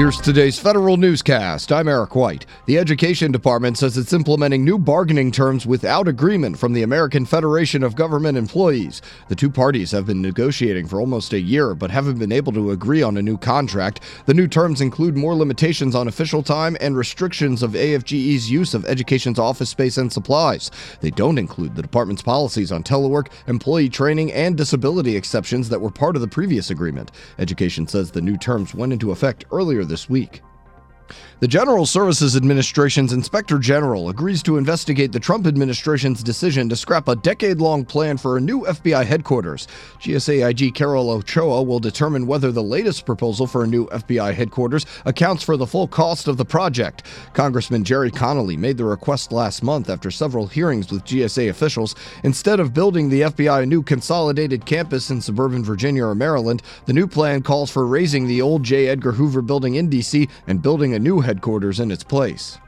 Here's today's federal newscast. I'm Eric White. The Education Department says it's implementing new bargaining terms without agreement from the American Federation of Government Employees. The two parties have been negotiating for almost a year but haven't been able to agree on a new contract. The new terms include more limitations on official time and restrictions of AFGE's use of education's office space and supplies. They don't include the department's policies on telework, employee training, and disability exceptions that were part of the previous agreement. Education says the new terms went into effect earlier this week. The General Services Administration's Inspector General agrees to investigate the Trump administration's decision to scrap a decade long plan for a new FBI headquarters. GSAIG Carol Ochoa will determine whether the latest proposal for a new FBI headquarters accounts for the full cost of the project. Congressman Gerry Connolly made the request last month after several hearings with GSA officials. Instead of building the FBI a new consolidated campus in suburban Virginia or Maryland, the new plan calls for razing the old J. Edgar Hoover building in D.C. and building a new headquarters in its place.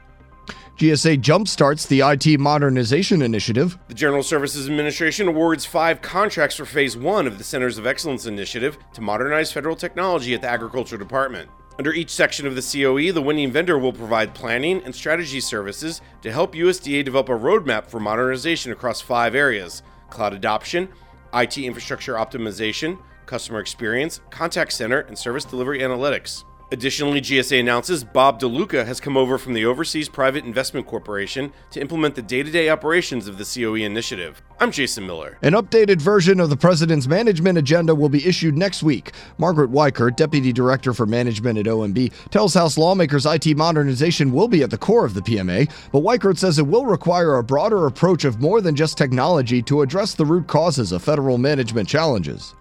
GSA jumpstarts the IT modernization initiative. The General Services Administration awards five contracts for Phase 1 of the Centers of Excellence initiative to modernize federal technology at the Agriculture Department. Under each section of the COE, the winning vendor will provide planning and strategy services to help USDA develop a roadmap for modernization across five areas cloud adoption, IT infrastructure optimization, customer experience, contact center, and service delivery analytics. Additionally, GSA announces Bob DeLuca has come over from the Overseas Private Investment Corporation to implement the day to day operations of the COE initiative. I'm Jason Miller. An updated version of the president's management agenda will be issued next week. Margaret Weichert, deputy director for management at OMB, tells House lawmakers IT modernization will be at the core of the PMA, but Weichert says it will require a broader approach of more than just technology to address the root causes of federal management challenges.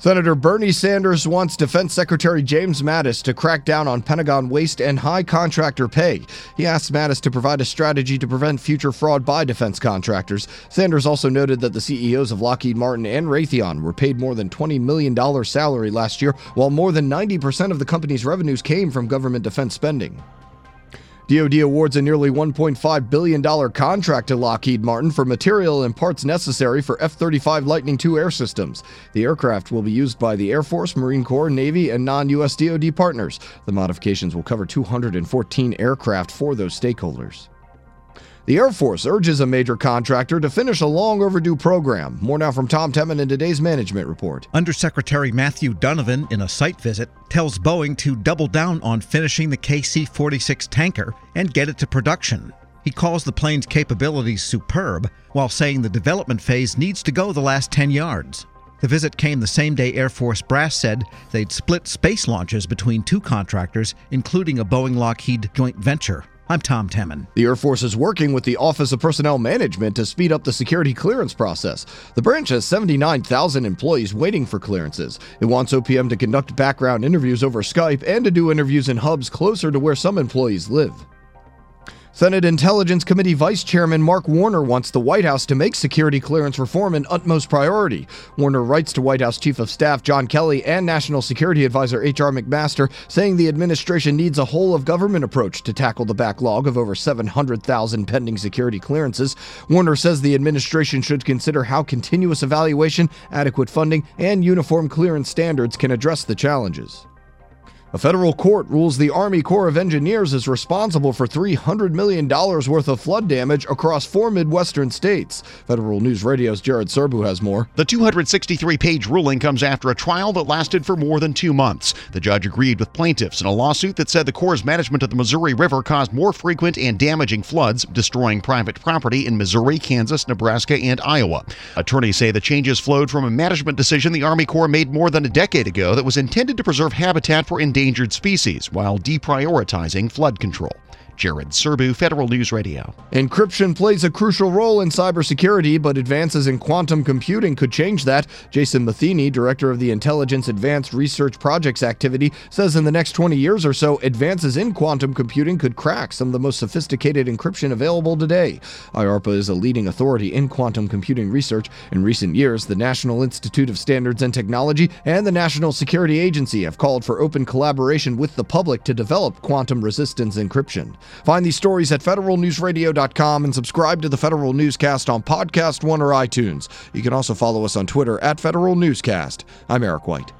Senator Bernie Sanders wants Defense Secretary James Mattis to crack down on Pentagon waste and high contractor pay. He asked Mattis to provide a strategy to prevent future fraud by defense contractors. Sanders also noted that the CEOs of Lockheed Martin and Raytheon were paid more than $20 million salary last year, while more than 90% of the company's revenues came from government defense spending. DoD awards a nearly $1.5 billion contract to Lockheed Martin for material and parts necessary for F 35 Lightning II air systems. The aircraft will be used by the Air Force, Marine Corps, Navy, and non US DoD partners. The modifications will cover 214 aircraft for those stakeholders. The Air Force urges a major contractor to finish a long overdue program. More now from Tom Temin in today's management report. Undersecretary Matthew Donovan, in a site visit, tells Boeing to double down on finishing the KC 46 tanker and get it to production. He calls the plane's capabilities superb, while saying the development phase needs to go the last 10 yards. The visit came the same day Air Force brass said they'd split space launches between two contractors, including a Boeing Lockheed joint venture. I'm Tom Temin. The Air Force is working with the Office of Personnel Management to speed up the security clearance process. The branch has 79,000 employees waiting for clearances. It wants OPM to conduct background interviews over Skype and to do interviews in hubs closer to where some employees live. Senate Intelligence Committee Vice Chairman Mark Warner wants the White House to make security clearance reform an utmost priority. Warner writes to White House Chief of Staff John Kelly and National Security Advisor H.R. McMaster, saying the administration needs a whole of government approach to tackle the backlog of over 700,000 pending security clearances. Warner says the administration should consider how continuous evaluation, adequate funding, and uniform clearance standards can address the challenges. A federal court rules the Army Corps of Engineers is responsible for $300 million worth of flood damage across four Midwestern states. Federal News Radio's Jared Serbu has more. The 263 page ruling comes after a trial that lasted for more than two months. The judge agreed with plaintiffs in a lawsuit that said the Corps' management of the Missouri River caused more frequent and damaging floods, destroying private property in Missouri, Kansas, Nebraska, and Iowa. Attorneys say the changes flowed from a management decision the Army Corps made more than a decade ago that was intended to preserve habitat for endangered endangered species while deprioritizing flood control. Jared Serbu, Federal News Radio. Encryption plays a crucial role in cybersecurity, but advances in quantum computing could change that. Jason Matheny, director of the Intelligence Advanced Research Projects activity, says in the next 20 years or so, advances in quantum computing could crack some of the most sophisticated encryption available today. IARPA is a leading authority in quantum computing research. In recent years, the National Institute of Standards and Technology and the National Security Agency have called for open collaboration with the public to develop quantum resistance encryption. Find these stories at federalnewsradio.com and subscribe to the Federal Newscast on Podcast One or iTunes. You can also follow us on Twitter at Federal Newscast. I'm Eric White.